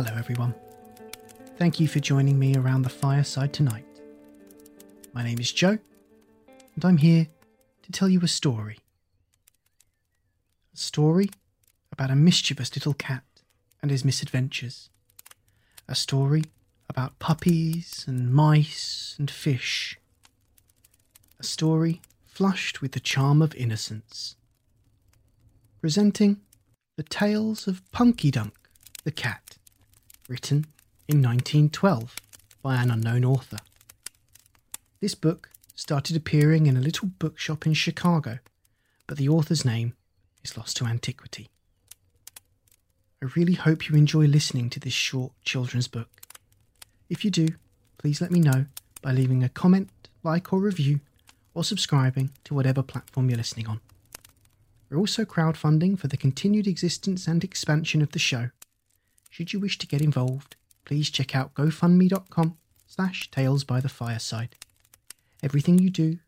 Hello, everyone. Thank you for joining me around the fireside tonight. My name is Joe, and I'm here to tell you a story. A story about a mischievous little cat and his misadventures. A story about puppies and mice and fish. A story flushed with the charm of innocence. Presenting the tales of Punky Dunk, the cat written in 1912 by an unknown author. This book started appearing in a little bookshop in Chicago, but the author's name is lost to antiquity. I really hope you enjoy listening to this short children's book. If you do, please let me know by leaving a comment, like, or review, or subscribing to whatever platform you're listening on. We're also crowdfunding for the continued existence and expansion of the show. Should you wish to get involved, please check out gofundme.com slash tales by the fireside. Everything you do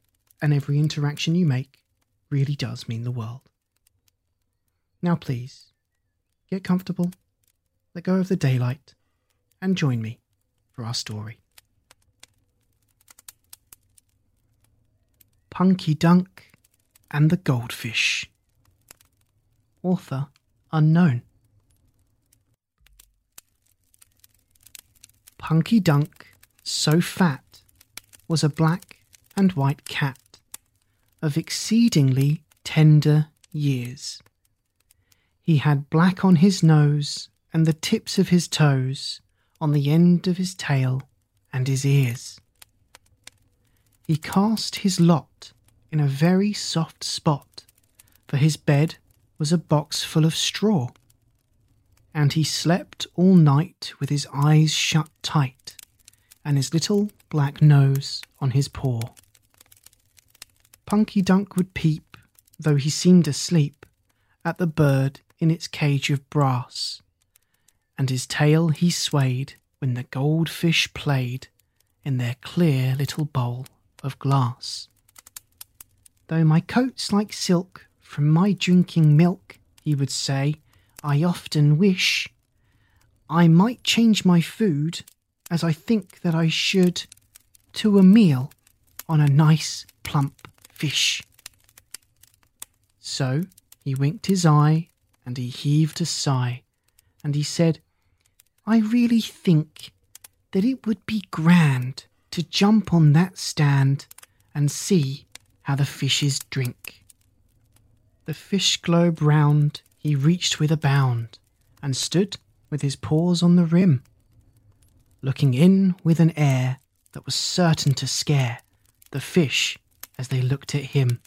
and every interaction you make really does mean the world. Now please, get comfortable, let go of the daylight, and join me for our story. Punky Dunk and the Goldfish. Author unknown. Punky Dunk, so fat, was a black and white cat of exceedingly tender years. He had black on his nose and the tips of his toes, on the end of his tail and his ears. He cast his lot in a very soft spot, for his bed was a box full of straw and he slept all night with his eyes shut tight and his little black nose on his paw. Punky Dunk would peep, though he seemed asleep, at the bird in its cage of brass, and his tail he swayed when the goldfish played in their clear little bowl of glass. Though my coat's like silk from my drinking milk, he would say, I often wish I might change my food as I think that I should to a meal on a nice plump fish. So he winked his eye and he heaved a sigh and he said, I really think that it would be grand to jump on that stand and see how the fishes drink. The fish globe round he reached with a bound and stood with his paws on the rim, looking in with an air that was certain to scare the fish as they looked at him.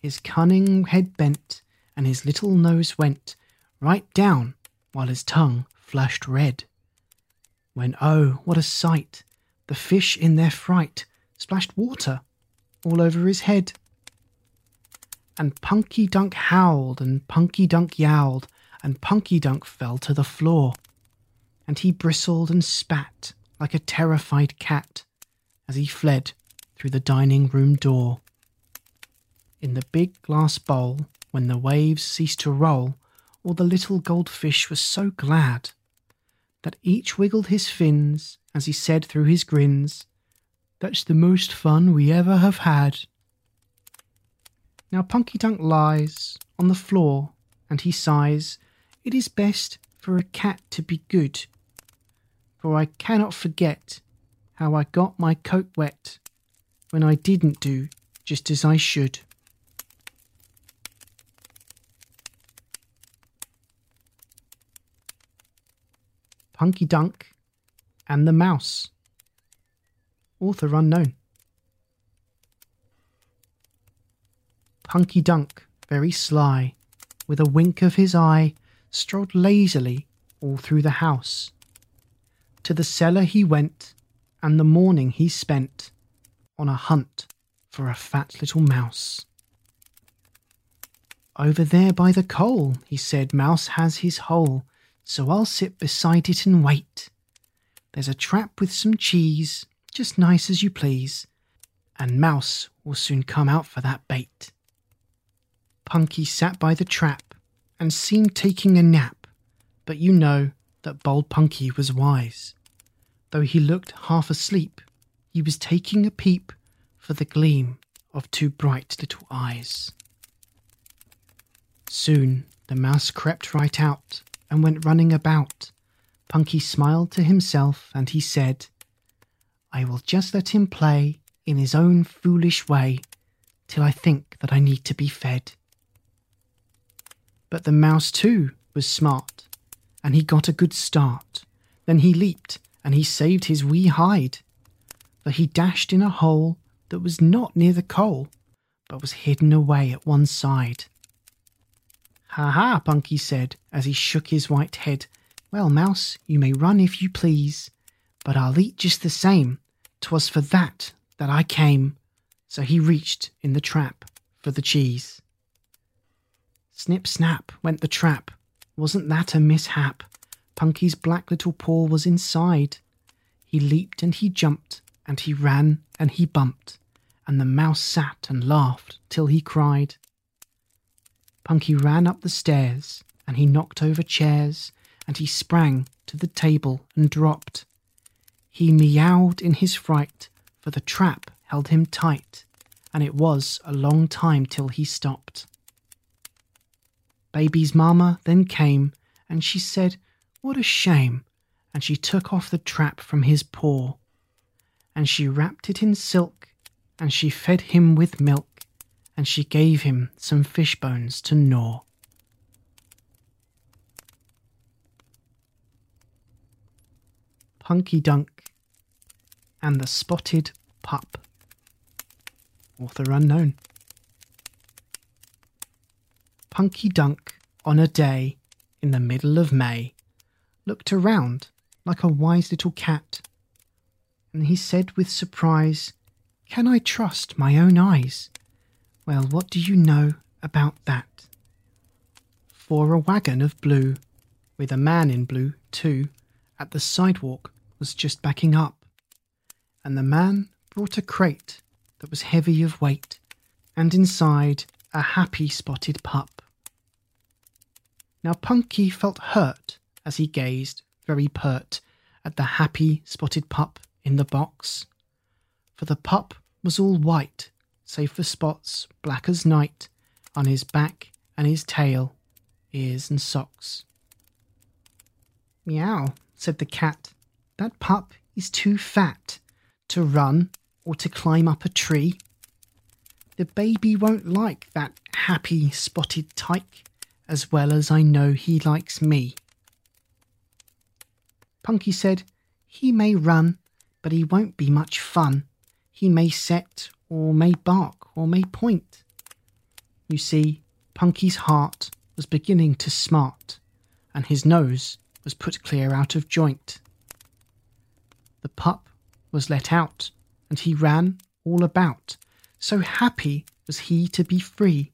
His cunning head bent and his little nose went right down while his tongue flashed red. When oh, what a sight! The fish in their fright splashed water all over his head and Punky Dunk howled and Punky Dunk yowled, and Punky Dunk fell to the floor, and he bristled and spat like a terrified cat as he fled through the dining room door. In the big glass bowl, when the waves ceased to roll, all the little goldfish were so glad that each wiggled his fins as he said through his grins, That's the most fun we ever have had. Now Punky Dunk lies on the floor and he sighs, It is best for a cat to be good, for I cannot forget how I got my coat wet when I didn't do just as I should. Punky Dunk and the Mouse. Author unknown. Punky Dunk, very sly, with a wink of his eye, strolled lazily all through the house. To the cellar he went, and the morning he spent on a hunt for a fat little mouse. Over there by the coal, he said, Mouse has his hole, so I'll sit beside it and wait. There's a trap with some cheese, just nice as you please, and Mouse will soon come out for that bait. Punky sat by the trap and seemed taking a nap, but you know that bold Punky was wise. Though he looked half asleep, he was taking a peep for the gleam of two bright little eyes. Soon the mouse crept right out and went running about. Punky smiled to himself and he said, I will just let him play in his own foolish way till I think that I need to be fed. But the mouse too was smart, and he got a good start. Then he leaped and he saved his wee hide, for he dashed in a hole that was not near the coal, but was hidden away at one side. Ha ha, Punky said as he shook his white head. Well, Mouse, you may run if you please, but I'll eat just the same. 'Twas for that that I came. So he reached in the trap for the cheese. Snip snap went the trap. Wasn't that a mishap? Punky's black little paw was inside. He leaped and he jumped, and he ran and he bumped, and the mouse sat and laughed till he cried. Punky ran up the stairs, and he knocked over chairs, and he sprang to the table and dropped. He meowed in his fright, for the trap held him tight, and it was a long time till he stopped. Baby's mamma then came, and she said, What a shame! And she took off the trap from his paw, and she wrapped it in silk, and she fed him with milk, and she gave him some fish bones to gnaw. Punky Dunk and the Spotted Pup. Author unknown. Punky Dunk, on a day in the middle of May, looked around like a wise little cat, and he said with surprise, Can I trust my own eyes? Well, what do you know about that? For a wagon of blue, with a man in blue, too, at the sidewalk was just backing up, and the man brought a crate that was heavy of weight, and inside a happy spotted pup. Now Punky felt hurt as he gazed, very pert, at the happy spotted pup in the box, for the pup was all white, save for spots black as night on his back and his tail, ears and socks. Meow, said the cat. That pup is too fat to run or to climb up a tree. The baby won't like that happy spotted tyke as well as I know he likes me. Punky said, He may run, but he won't be much fun. He may set, or may bark, or may point. You see, Punky's heart was beginning to smart, and his nose was put clear out of joint. The pup was let out, and he ran all about, so happy was he to be free.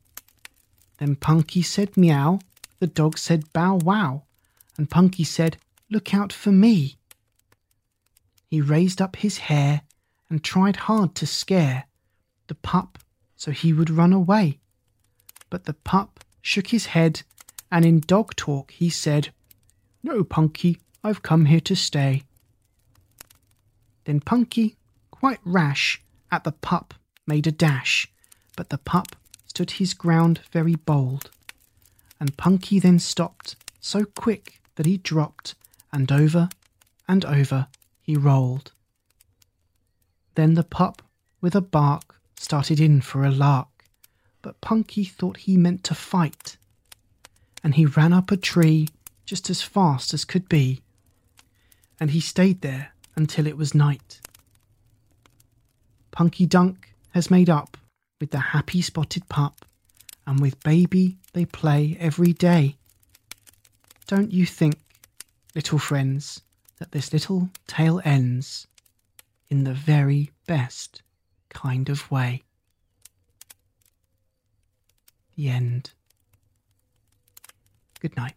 Then Punky said meow, the dog said bow wow, and Punky said, Look out for me. He raised up his hair and tried hard to scare the pup so he would run away. But the pup shook his head, and in dog talk he said, No, Punky, I've come here to stay. Then Punky, quite rash, at the pup made a dash, but the pup stood his ground very bold. And Punky then stopped so quick that he dropped, and over and over he rolled. Then the pup, with a bark, started in for a lark, but Punky thought he meant to fight. And he ran up a tree just as fast as could be, and he stayed there until it was night. Punky Dunk has made up with the happy spotted pup, and with baby they play every day. Don't you think, little friends, that this little tale ends in the very best kind of way? The end. Good night.